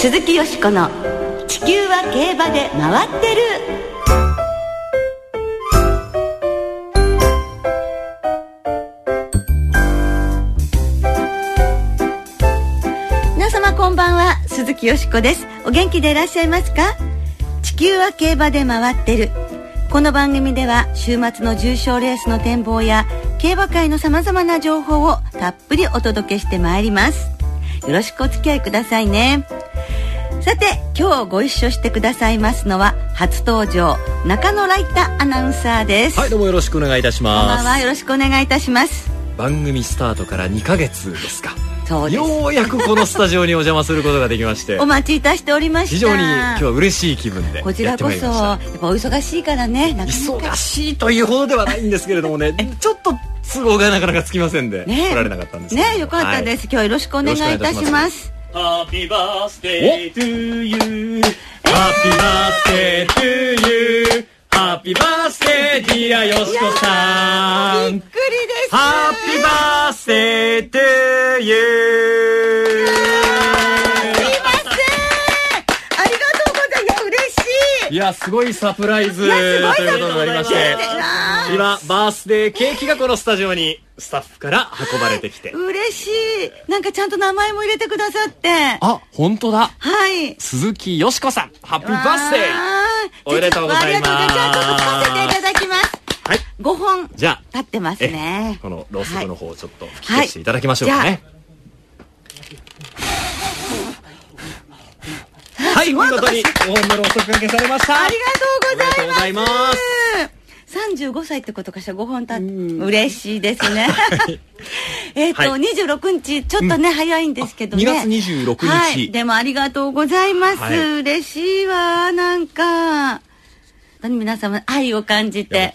鈴木よしこの「地球は競馬で回ってる」皆様こんばんは鈴木よしこです。お元気でいらっしゃいますか？地球は競馬で回ってる。この番組では週末の重賞レースの展望や競馬界のさまざまな情報をたっぷりお届けしてまいります。よろしくお付き合いくださいね。さて今日ご一緒してくださいますのは初登場中野ライタアナウンサーです。はいどうもよろしくお願いいたしこんばますんは。よろしくお願いいたします。番組スタートから2ヶ月ですか。そうです。ようやくこのスタジオにお邪魔することができまして。お待ちいたしておりました。非常に今日は嬉しい気分でこちらこそやっぱお忙しいからねなかなか。忙しいというほどではないんですけれどもね ちょっと都合がなかなかつきませんで、ね来られなかったんですねよかったです、今日はよろしくお願いいたしますハッピーバースデートゥーユーハッ py birthday to you Happy birthday dear よしこさんびっくりですハッピーバース day to youすいませんありがとうございますいや嬉しいいやすごいサプライズということになりまして今バースデーケーキがこのスタジオにスタッフから運ばれてきて。嬉しい。なんかちゃんと名前も入れてくださって。あ本当だ。はい。鈴木よしこさんハッピーバースデー。わおめでとうございます。ありがとうございますじゃあちょっと使わせていただきます。はい。5本じゃあ立ってますね。このローストの方をちょっと吹きはい消していただきましょうかね。はい、見事に5本のロースト掛けされました。ありがとうございます。おめでとうございます。35歳ってことかしら5本た嬉しいですね。えっと、はい。26日ちょっとね、早いんですけどね。あ2月26日。はい、でもありがとうございます、はい。嬉しいわなんか。本当に皆様愛を感じて。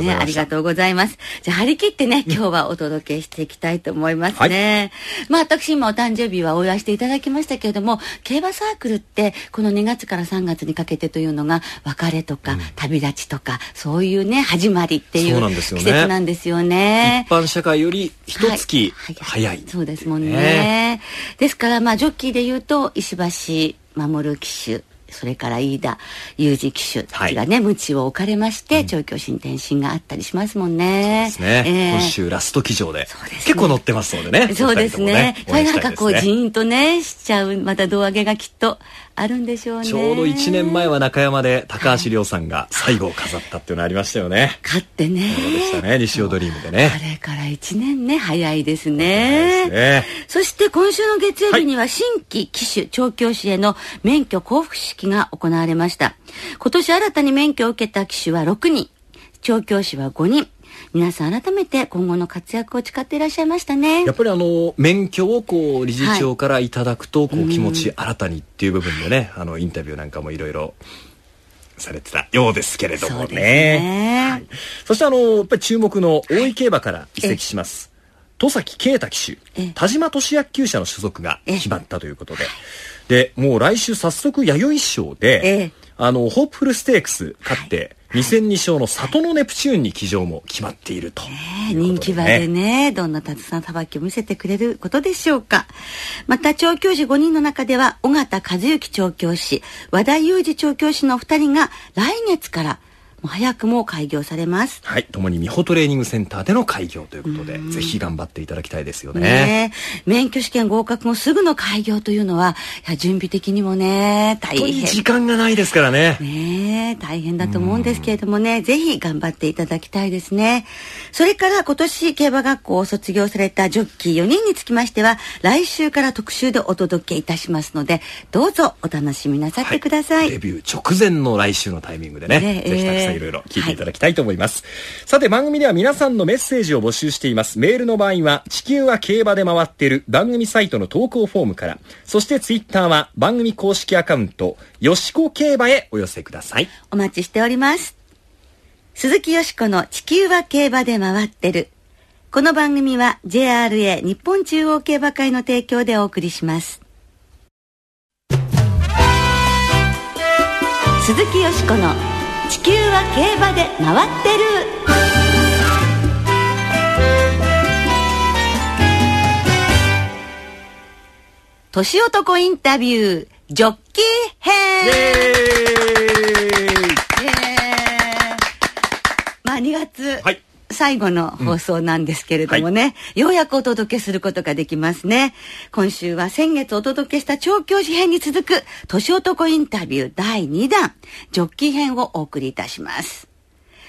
ね、ありがとうございます。じゃあ張り切ってね今日はお届けしていきたいと思いますね、まあ私今お誕生日はお祝いしていただきましたけれども競馬サークルってこの2月から3月にかけてというのが別れとか、旅立ちとかそういうね始まりっていそううなんですよね。季節なんですよね。一般社会より一月はい。早いそうですもんねね。ですからまあジョッキーで言うと石橋守騎手それから飯田裕二騎手たちがね、鞭を置かれまして、調教師に転身があったりしますもんね。ですね、ええ。今週ラスト騎乗でね。結構乗ってますのでね。そうですね。それなんかこう、応援したいですね。ジーンとね、しちゃう、また胴上げがきっとあるんでしょうね。ちょうど1年前は中山で高橋亮さんが最後を飾ったっていうのありましたよね。勝ってね。そうでしたね、西尾ドリームでね。あれから1年ね、早いですね。ですねそして今週の月曜日には新規騎手調教師への免許交付式が行われました。今年新たに免許を受けた騎手は6人、調教師は5人。皆さん改めて今後の活躍を誓っていらっしゃいましたね。やっ。ぱりあの免許をこう理事長からいただくとこう気持ち新たにっていう部分でねあのインタビューなんかもいろいろされてたようですけれどもね。ね。はい。そしてあのやっぱり注目の大井競馬から移籍します。戸崎啓太騎ええ。手田島俊明厩舎の所属が決まったということで。でもう来週早速弥生賞で、ええ。あのホープフルステークス勝って2戦2勝の里のネプチューンに騎乗も決まっているということで、人気馬でね、どんなたくさんさばきを見せてくれることでしょうか。また、調教師5人の中では、尾形和幸調教師、和田裕二調教師の2人が来月から、早くも開業されます。はい、共に美穂トレーニングセンターでの開業ということで、ぜひ頑張っていただきたいですよね。ねえ免許試験合格後すぐの開業というのは、準備的にもね、大変。時間がないですからね。ねえ大変だと思うんですけれどもね、ぜひ頑張っていただきたいですね。それから今年競馬学校を卒業されたジョッキー4人につきましては、来週から特集でお届けいたしますので、どうぞお楽しみなさってください。デビュー直前の来週のタイミングでね、ねぜひたくさんいろいろ聞いていただきたいと思います。さて番組では皆さんのメッセージを募集しています。メールの場合は、地球は競馬で回っている番組サイトの投稿フォームから、そしてツイッターは番組公式アカウント、よしこ競馬へお寄せください。お待ちしております。鈴木よしこの地球は競馬で回ってる。この番組は JRA 日本中央競馬会の提供でお送りします。鈴木よしこの地球は競馬で回ってる。年男インタビュー、ジョッキー編。まあ2月、はい最後の放送なんですけれどもね、ようやくお届けすることができますね。今週は先月お届けした調教師編に続く年男インタビュー第2弾、ジョッキー編をお送りいたします。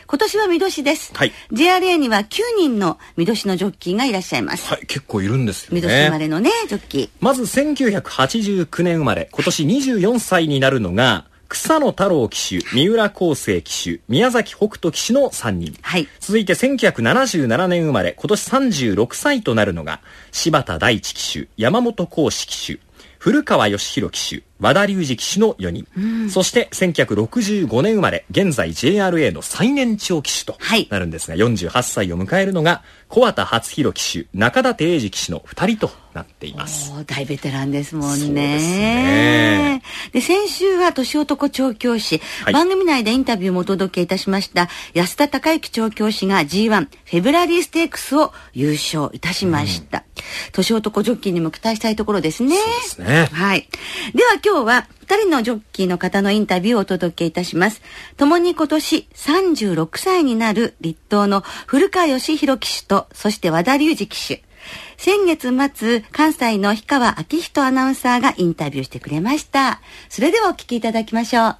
今年は見年です。はい JRA には9人の見年のジョッキーがいらっしゃいます。はい、結構いるんですよ見年生まね。れのね、ジョッキー。まず1989年生まれ、今年24歳になるのが、草野太郎騎手、三浦康生騎手、宮崎北斗騎手の3人。はい。続いて1977年生まれ、今年36歳となるのが、柴田大地騎手、山本幸志騎手、古川義弘騎手、和田隆二騎手の4人。そして1965年生まれ、現在 JRA の最年長騎手とはいなるんですが、48歳を迎えるのが、小畑初弘騎手、中田定治騎手の2人となっています。大ベテランですもんね。ですねで先週は年男調教師、はい番組内でインタビューもお届けいたしました安田孝之調教師が G1 フェブラリーステークスを優勝いたしました。年男ジョッキーにも期待したいところですね。ですねはい。では今日は二人のジョッキーの方のインタビューをお届けいたします。共に今年36歳になる立東の古川義弘騎手と、そして和田隆二騎手。先月末、関西の氷川明人アナウンサーがインタビューしてくれました。それではお聞きいただきましょう。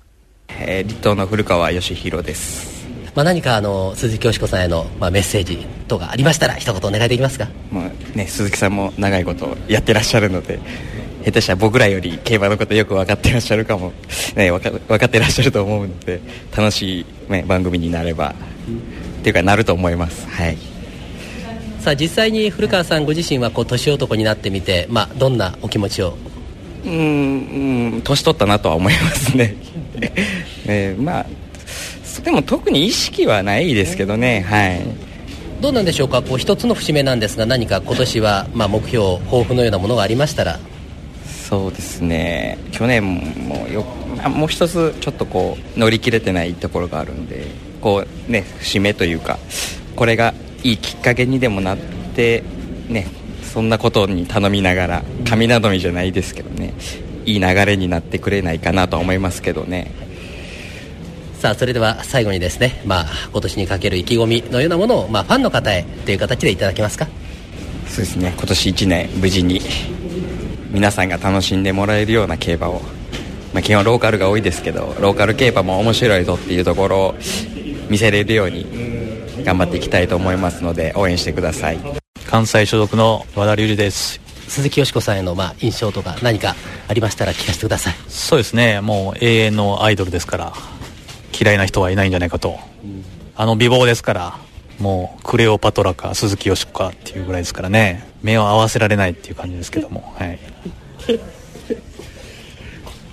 えー、立東の古川義弘です。まあ、何かあの鈴木よしこさんへの、まあ、メッセージとかありましたら一言お願いできますか？まあね、鈴木さんも長いことやってらっしゃるので、下手したら僕らより競馬のことよく分かってらっしゃるかも、ね、分か分かってらっしゃると思うので、楽しい、ね、番組になれば、っていうかなると思います。はい。さあ実際に古川さんご自身はこう年男になってみて、まあ、どんなお気持ちを？うーん、うん年取ったなとは思いますね。ねまあ、でも特に意識はないですけどね、はい。どうなんでしょうか？こう一つの節目なんですが何か今年は、まあ、目標抱負のようなものがありましたらそうですね。去年もよあもう一つちょっとこう乗り切れてないところがあるんでこうね節目というかこれがいいきっかけにでもなってねそんなことに頼みながら神頼みじゃないですけどねいい流れになってくれないかなとは思いますけどね。さあそれでは最後にですね、まあ、今年にかける意気込みのようなものを、まあ、ファンの方へという形でいただけますか？そうですね。今年1年無事に皆さんが楽しんでもらえるような競馬を、まあ、基本ローカルが多いですけどローカル競馬も面白いぞっていうところを見せれるように頑張っていきたいと思いますので応援してください。関西所属の和田隆二です。鈴木よしこさんへの、まあ、印象とか何かありましたら聞かせてください。そうですね。もう永遠のアイドルですから嫌いな人はいないんじゃないかと、あの美貌ですからもうクレオパトラか鈴木よしこかっていうぐらいですからね。目を合わせられないっていう感じですけども。はい。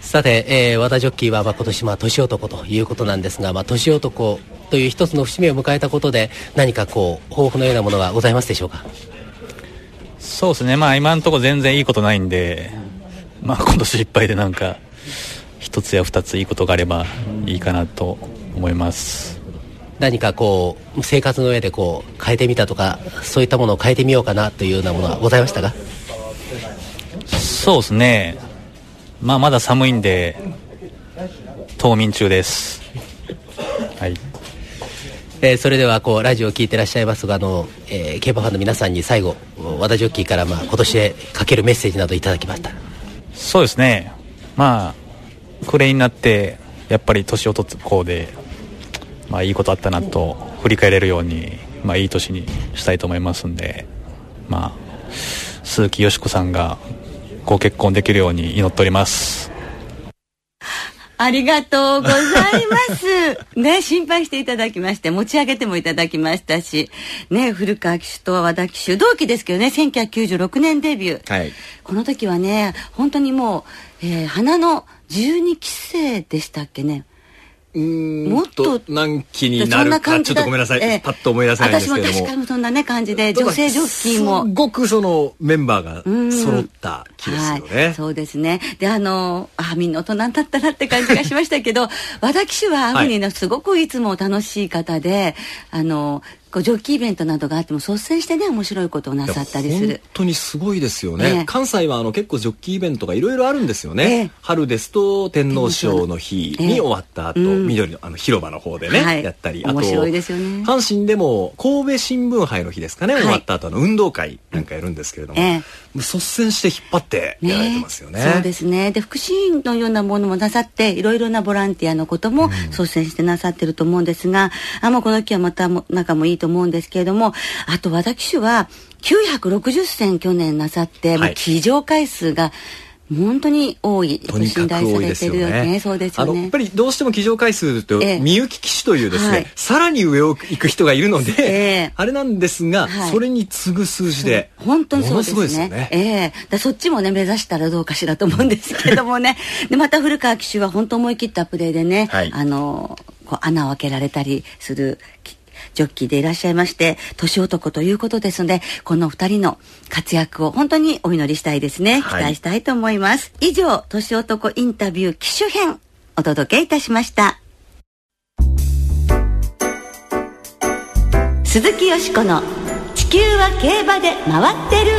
さて、えー和田ジョッキーは、まあ、今年、まあ、年男ということなんですが、まあ、年男という一つの節目を迎えたことで何かこう抱負のようなものがございますでしょうか？そうですね。まあ今のところ全然いいことないんでまあ今年いっぱいでなんか一つや二ついいことがあればいいかなと思います何かこう生活の上でこう変えてみたとかそういったものを変えてみようかなというようなものはございましたか？そうですね。まあまだ寒いんで冬眠中です。はい。えーそれではこうラジオを聞いてらっしゃいますがあの、えー競馬ファンの皆さんに最後和田ジョッキーから、まあ、今年へかけるメッセージなどいただきました。らそうですね。まあ暮れになってやっぱり年を取った方でまあいいことあったなと振り返れるようにまあいい年にしたいと思いますんでまあ鈴木よしこさんがご結婚できるように祈っておりますありがとうございます。ね、心配していただきまして、持ち上げてもいただきましたし、ね、古川騎手と和田騎手、同期ですけどね、1996年デビュー。はい。この時はね、本当にもう、えー花の12期生でしたっけね。もっと何期になるか、ちょっとごめんなさい。ええパッと思い出せないんですけれども。私も確かにそんなね、感じで、女性ジョッキーもす。ごくそのメンバーがうん揃った気ですよね。はい、そうですね。で、あの、あ、みんな大人だったなって感じがしましたけど、和田騎手は、あふにね、すごくいつも楽しい方で、あの、こうジョッキーイベントなどがあっても率先してね面白いことをなさったりす本る当にすごいですよね、ええ。関西はあの結構ジョッキーイベントがいろいろあるんですよね、ええ。春ですと天皇賞の日に終わった後、ええうん。緑のあの広場の方でね、はい。やったり。あと面白いですよね。阪神でも神戸新聞杯の日ですかね、はい。終わった後あの運動会なんかやるんですけれども、ええ。もう率先して引っ張ってやられてますよね。そうですね。で福祉のようなものもなさっていろいろなボランティアのことも率先してなさってると思うんですが、あもうこの期はまたも仲もいいと思うんですけれどもあと私は960戦去年なさって、もう騎乗回数が本当に多いとにかく信頼さ多いですよれてるよね。ね。そうですあのやよねっぱりどうしても騎乗回数とええ。みゆき騎手というですね、はい。さらに上を行く人がいるので、ええ。あれなんですが、はい。それに次ぐ数字で本当にそうですね。すよね。ええ。だそっちもね目指したらどうかしらと思うんですけどもね。でまた古川騎手は本当思い切ったプレーでね、はい。あのこう穴を開けられたりするきジョッキーでいらっしゃいまして年男ということですのでこの二人の活躍を本当にお祈りしたいですね、はい。期待したいと思います。以上年男インタビュー機種編お届けいたしました。鈴木よしこの「地球は競馬で回ってる」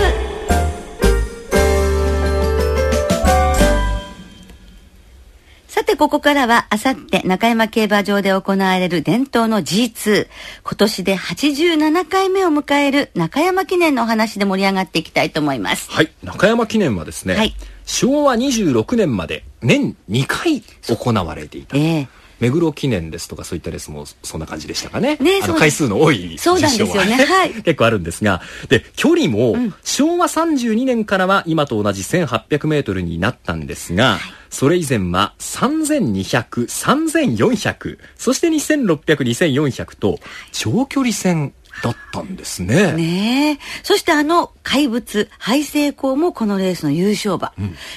さて、ここからは、あさって中山競馬場で行われる伝統の G2。今年で87回目を迎える中山記念のお話で盛り上がっていきたいと思います。はい、中山記念はですね、はい昭和26年まで年2回行われていた。ええ目黒記念ですとかそういったレースもそんな感じでしたかね。あのねそうです。回数の多いそうなんですよね。実証ははい。結構あるんですが、で、距離も昭和32年からは今と同じ1800メートルになったんですが、それ以前は3200、3400、そして2600、2400と長距離戦だったんですね。ねえ。そしてあの怪物、ハイセイコーもこのレースの優勝馬。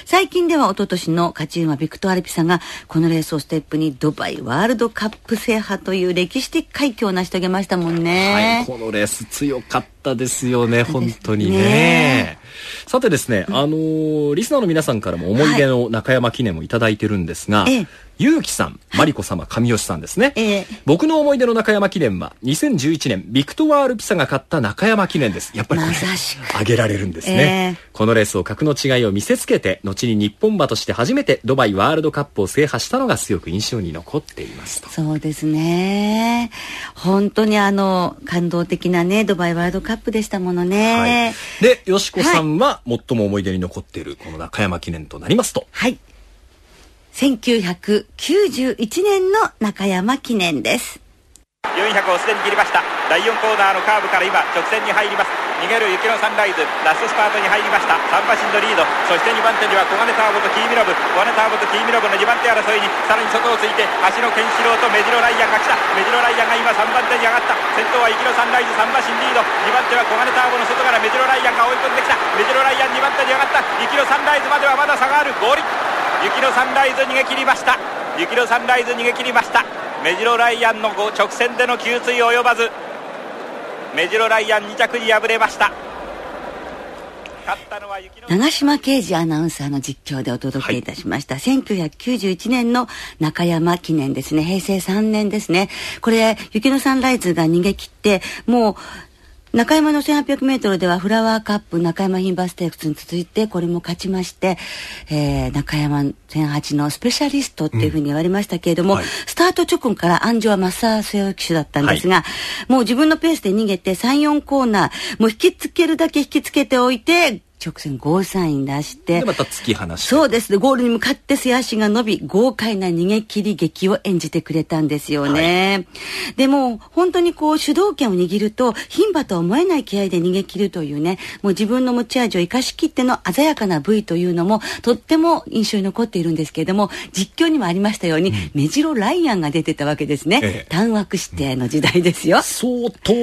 最近では一昨年の勝ち馬ビクトアルピサがこのレースをステップにドバイワールドカップ制覇という歴史的快挙を成し遂げましたもんはい、ね。このレース強かったですよね、本当にね。ねさてですね、あのーリスナーの皆さんからも思い出の中山記念をいただいてるんですが、ええゆうきさん、マリコ様、神吉さんですね。ええ僕の思い出の中山記念は、2011年、ビクトワールピサが勝った中山記念です。やっぱりこれまさしく、挙げられるんですね。ええこのレースを格の違いを見せつけて、後に日本馬として初めてドバイワールドカップを制覇したのが強く印象に残っていますと。そうですね。本当にあの、感動的なね、ドバイワールドカップでしたものね。はい、で、よしこさんは最も思い出に残っているこの中山記念となりますと。はい。1991年の中山記念です。400をすでに切りました。第4コーナーのカーブから今直線に入ります。逃げる雪のサンライズ。ラストスパートに入りました。3馬身のリード。そして2番手には小金ターボとキーミロブ。小金ターボとキーミロブの2番手争いにさらに外をついて足のケンシロウとメジロライアンが来た。メジロライアンが今3番手に上がった。先頭は雪のサンライズ。3馬身リード。2番手は小金ターボの外からメジロライアンが追い込んできた。メジロライアン2番手に上がった。雪のサンライズまではまだ差がある。合理。雪のサンライズ逃げ切りました。雪のサンライズ逃げ切りました。メジロライアンのご直線での給水及ばず。メジロライアン2着に敗れました。長島啓二アナウンサーの実況でお届けいたしました、1991年の中山記念ですね。平成3年ですね。これ雪のサンライズが逃げ切ってもう中山の 1800m ではフラワーカップ中山牝馬ステークスに続いてこれも勝ちまして、えー中山1008のスペシャリストっていうふうに言われましたけれども、はい。スタート直後から安城は増田末騎手だったんですが、もう自分のペースで逃げて34コーナーもう引きつけるだけ引きつけておいて直線ゴーサイン出してで、また突き放して。そうです。ねゴールに向かって背足が伸び豪快な逃げ切り劇を演じてくれたんですよね、でも本当にこう主導権を握ると牝馬とは思えない気合で逃げ切るというねもう自分の持ち味を生かしきっての鮮やかな V というのもとっても印象に残っているんですけれども実況にもありましたように、メジロライアンが出てたわけですね、ええ。単枠指定の時代ですよ、相当、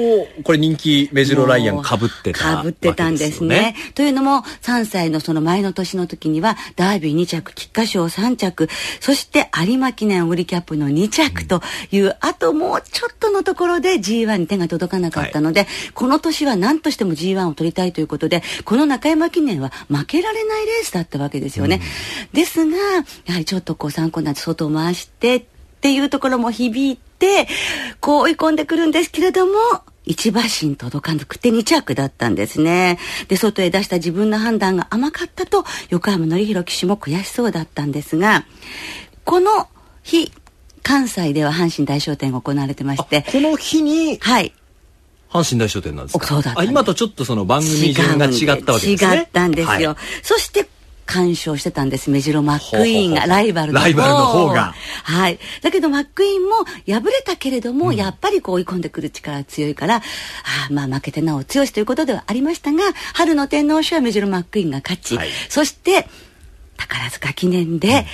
これ人気メジロライアン被ってたかぶってたんですね。というのも3歳のその前の年の時にはダービー2着菊花賞3着そして有馬記念オグリキャップの2着という、あともうちょっとのところで G1 に手が届かなかったので、この年は何としても G1 を取りたいということでこの中山記念は負けられないレースだったわけですよね、ですがやはりちょっとこう参考になって外を回してっていうところも響いてこう追い込んでくるんですけれども一馬身届かなくて2着だったんですね。で、外へ出した自分の判断が甘かったと、横山典弘騎手も悔しそうだったんですが、この日、関西では阪神大賞典が行われてまして、この日にはい。阪神大賞典なんですか？そうだ今とちょっとその番組順が違ったわけですね違ったんですよ。はいそして、干渉してたんです。メジロマックイーンが、ライバルの方ライバルの方が。はい。だけど、マックイーンも敗れたけれども、やっぱりこう追い込んでくる力が強いから、ああまあ負けてなお強しということではありましたが、春の天皇賞はメジロマックイーンが勝ち、はい。そして、宝塚記念で、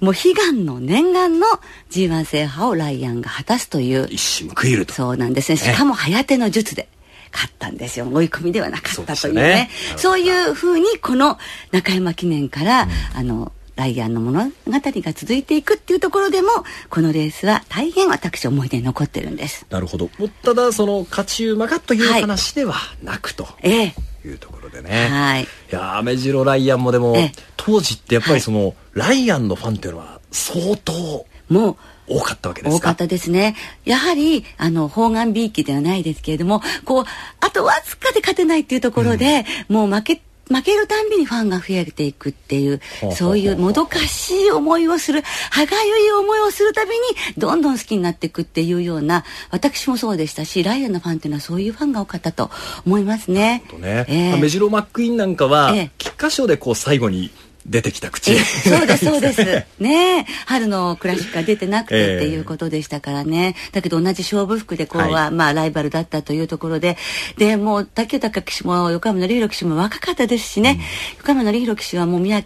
もう悲願の念願の G1 制覇をライアンが果たすという。一瞬食いると。そうなんですね。しかも早手の術で勝ったんですよ。追い込みではなかったというね。そういうふうにこの中山記念から、あの、ライアンの物語が続いていくっていうところでも、このレースは大変私思い出に残ってるんです。なるほどただその勝ち馬がというはい話ではなくとええ。いうところでね、はい。いやーメジロライアンもでも、ええ当時ってやっぱりその、ライアンのファンっていうのは相当もう、多かったわけですか？多かったですね。やはり、あの、方眼美意気ではないですけれども、こう、あとわずかで勝てないっていうところで、もう負け、負けるたんびにファンが増えていくっていうそういうもどかしい思いをする、歯がゆい思いをするたびに、どんどん好きになっていくっていうような、私もそうでしたし、ライアンのファンっていうのはそういうファンが多かったと思いますね。とね、ええ。まあメジロマックイーンなんかは、ええ。菊花賞でこう最後に出てきた口。えそうですそうです。ねえ。春のクラシックが出てなくてっていうことでしたからね、だけど同じ勝負服でこうは、はい。まあライバルだったというところで。でもう竹豊騎手も横山典弘騎手も若かったですしね、横山典弘騎手はもう宮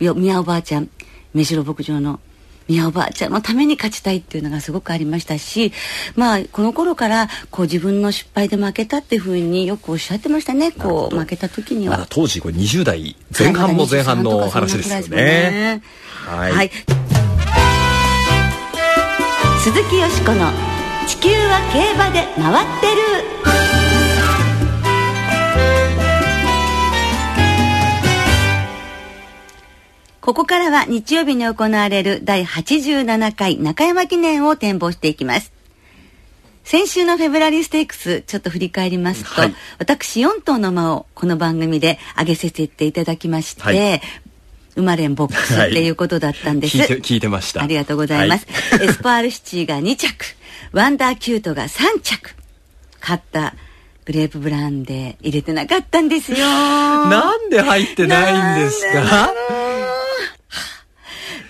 よ宮おばあちゃん目白牧場の宮おばあちゃんのために勝ちたいっていうのがすごくありましたしまあこの頃からこう自分の失敗で負けたっていうふうによくおっしゃってましたねこう負けた時には。当時これ20代前半も前半の話ですよね。はい、はい。鈴木よしこの地球は競馬で回ってる。ここからは日曜日に行われる第87回中山記念を展望していきます。先週のフェブラリーステークスちょっと振り返りますと、はい私4頭の馬をこの番組で上げさせていただきまして、はい生まれんボックスっていうことだったんです。聞いて聞いてましたありがとうございます。エスポワールシティが2着、ワンダーアキュートが3着。勝ったグレープブランデー入れてなかったんですよ。なんで入ってないんですか？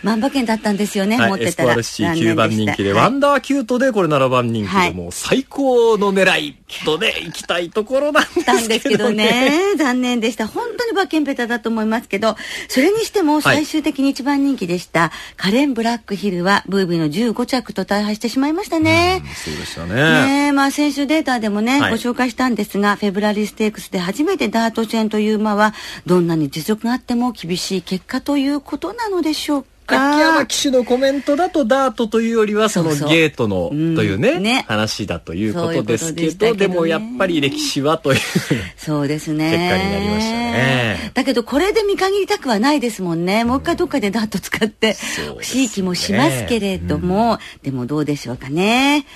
万馬券だったんですよね、持っはい、エてたら。スパールシティ9番人気で、ワワンダーキュートでこれ7番人気はいでもう最高の狙いとね行きたいところなんですけどね。たんですけどね残念でした本当に馬券ペタだと思いますけどそれにしても最終的に一番人気でした、カレン・ブラックヒルはブービーの15着と大敗してしまいましたね。そうでしたねね。えまあ先週データでもね、はいご紹介したんですがフェブラリーステークスで初めてダートチェーンという馬はどんなに実力があっても厳しい結果ということなのでしょうか秋山騎手のコメントだとダートというよりはそのゲートのうんというね,、ね。話だということですけどねど。でもやっぱり歴史はという そうですね。結果になりましたね。だけどこれで見限りたくはないですもんね。もう一回どっかでダート使って欲しい気もしますけれども、でもどうでしょうかね。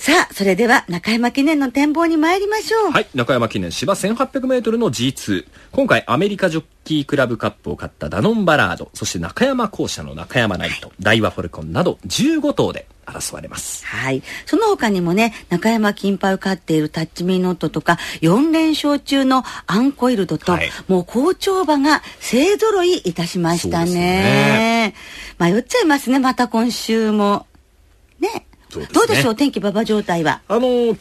さあ、それでは中山記念の展望に参りましょう。はい中山記念芝 1800m の G2 今回アメリカジョッキークラブカップを勝ったダノンバラードそして中山校舎の中山ナイト大和フォルコンなど15頭で争われますはい。その他にもね、中山金杯を勝っているタッチミーノットとか、4連勝中のアンコイルドと、はいもう好調馬が勢揃いいたしましたそうですね。迷っちゃいますね、また今週も。ね。そうねどうでしょう、天気馬場状態は？あのー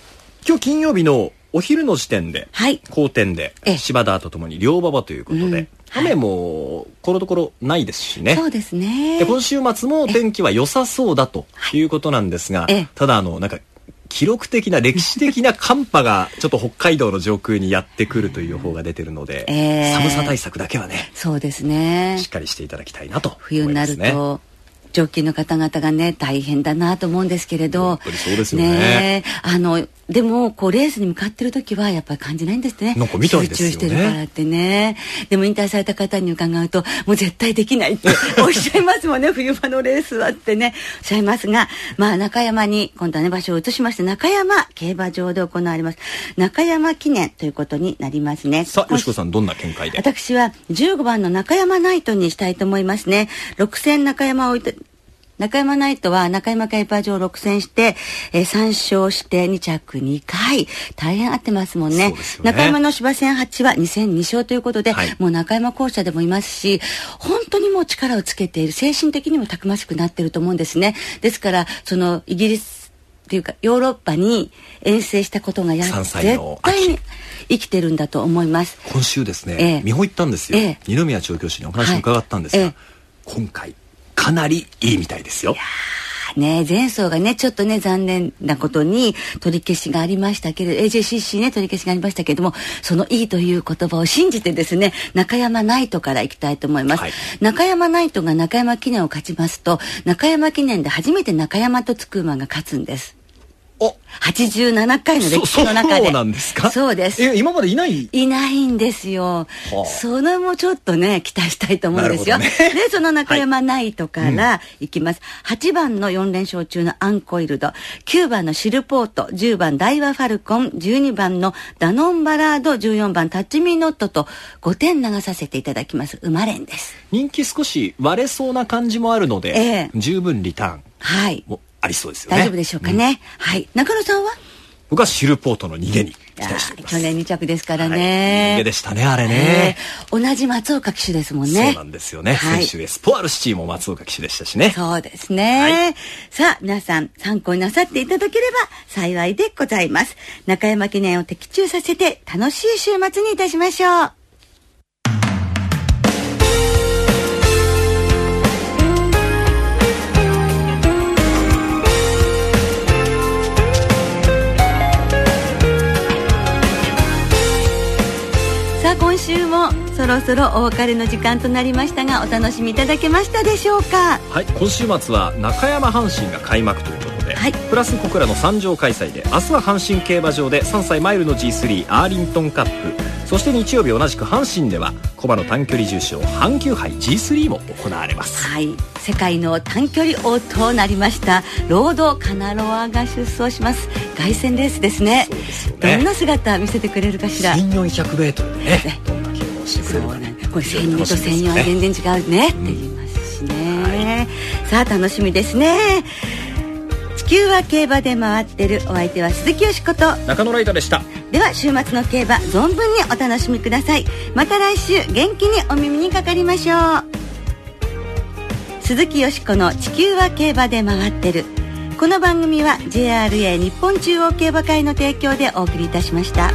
今日金曜日のお昼の時点で、はい好天でええ芝田とともに両馬場ということで、うん雨もこのところないですしねそうですねで。今週末も天気は良さそうだということなんですが、ええただあのなんか記録的な歴史的な寒波がちょっと北海道の上空にやってくるという予報が出てるので、ええ寒さ対策だけはねそうですねしっ。かりしていただきたいなと冬にな。ると、ジョッキーの方々がね大変だなと思うんですけれど。ねえ。あのでもこうレースに向かってる時はやっぱり感じないんですね。なんかみたいですよね。集中してるからってね。でも引退された方に伺うともう絶対できないって おっしゃいますもんね。冬場のレースはってね。おっしゃいますがまあ中山に今度はね場所を移しまして中山競馬場で行われます。中山記念ということになりますね。さあ、よしこさん、どんな見解で？私は15番の中山ナイトにしたいと思いますね。6戦中山を置いて、中山ナイトは中山競馬場6戦して、えー3勝して2着2回。大変合ってますもんね。ね中山の芝戦8は2戦2勝ということで、はいもう中山校舎でもいますし、本当にもう力をつけている、精神的にもたくましくなっていると思うんですね。ですから、そのイギリスっていうかヨーロッパに遠征したことがや3絶対に生きてるんだと思います。今週ですね、ええ見本行ったんですよ、ええ二宮調教師にお話を伺ったんですが、今回かなりいいみたいですよ。ね前走がねちょっとね残念なことに取り消しがありましたけれど AJCC ね取り消しがありましたけれどもそのいいという言葉を信じてですね中山ナイトから行きたいと思います、はい。中山ナイトが中山記念を勝ちますと中山記念で初めて中山とつく馬が勝つんです。お87回の歴史の中で。そうなんですか？そうです。え今までいない？いないんですよ。はあ。それもちょっとね、期待したいと思うんですよ。ね。で、その中山ナイトからい。きます。8番の4連勝中のアンコイルド、9番のシルポート、10番ダイワファルコン、12番のダノンバラード、14番タッチミーノットと5点流させていただきます。馬連です。人気少し割れそうな感じもあるので、ええ。十分リターンはい。もありそうですよね大丈夫でしょうかね。はい。中野さんは？僕はシルポートの逃げに期いや待しております去年2着ですからはいね。逃げでしたねあれねえー同じ松岡騎手ですもんね。そうなんですよね、はい選手エスポアルシティも松岡騎手でしたしねそうですね。はいさあ、皆さん参考になさっていただければ幸いでございます。中山記念を的中させて楽しい週末にいたしましょう。週もそろそろお別れの時間となりましたがお楽しみいただけましたでしょうか？はい、今週末は中山阪神が開幕という、はい。プラス小倉の3場開催で明日は阪神競馬場で3歳マイルの G3 アーリントンカップ。そして日曜日同じく阪神では駒の短距離重賞阪急杯 G3 も行われます。はい。世界の短距離王となりましたロードカナロアが出走します。凱旋レースですね。ね。どんな姿見せてくれるかしら。1400m でねねどんな競馬をしてくれそうるかなんこれ非常に1000と楽しみです1004はね全然違うね。って言いますしね、さあ楽しみですね。地球は競馬で回ってるお相手は鈴木よしこと。中野ライトでした。では週末の競馬存分にお楽しみください。また来週元気にお耳にかかりましょう。鈴木よしこの地球は競馬で回ってる。この番組は JRA 日本中央競馬会の提供でお送りいたしました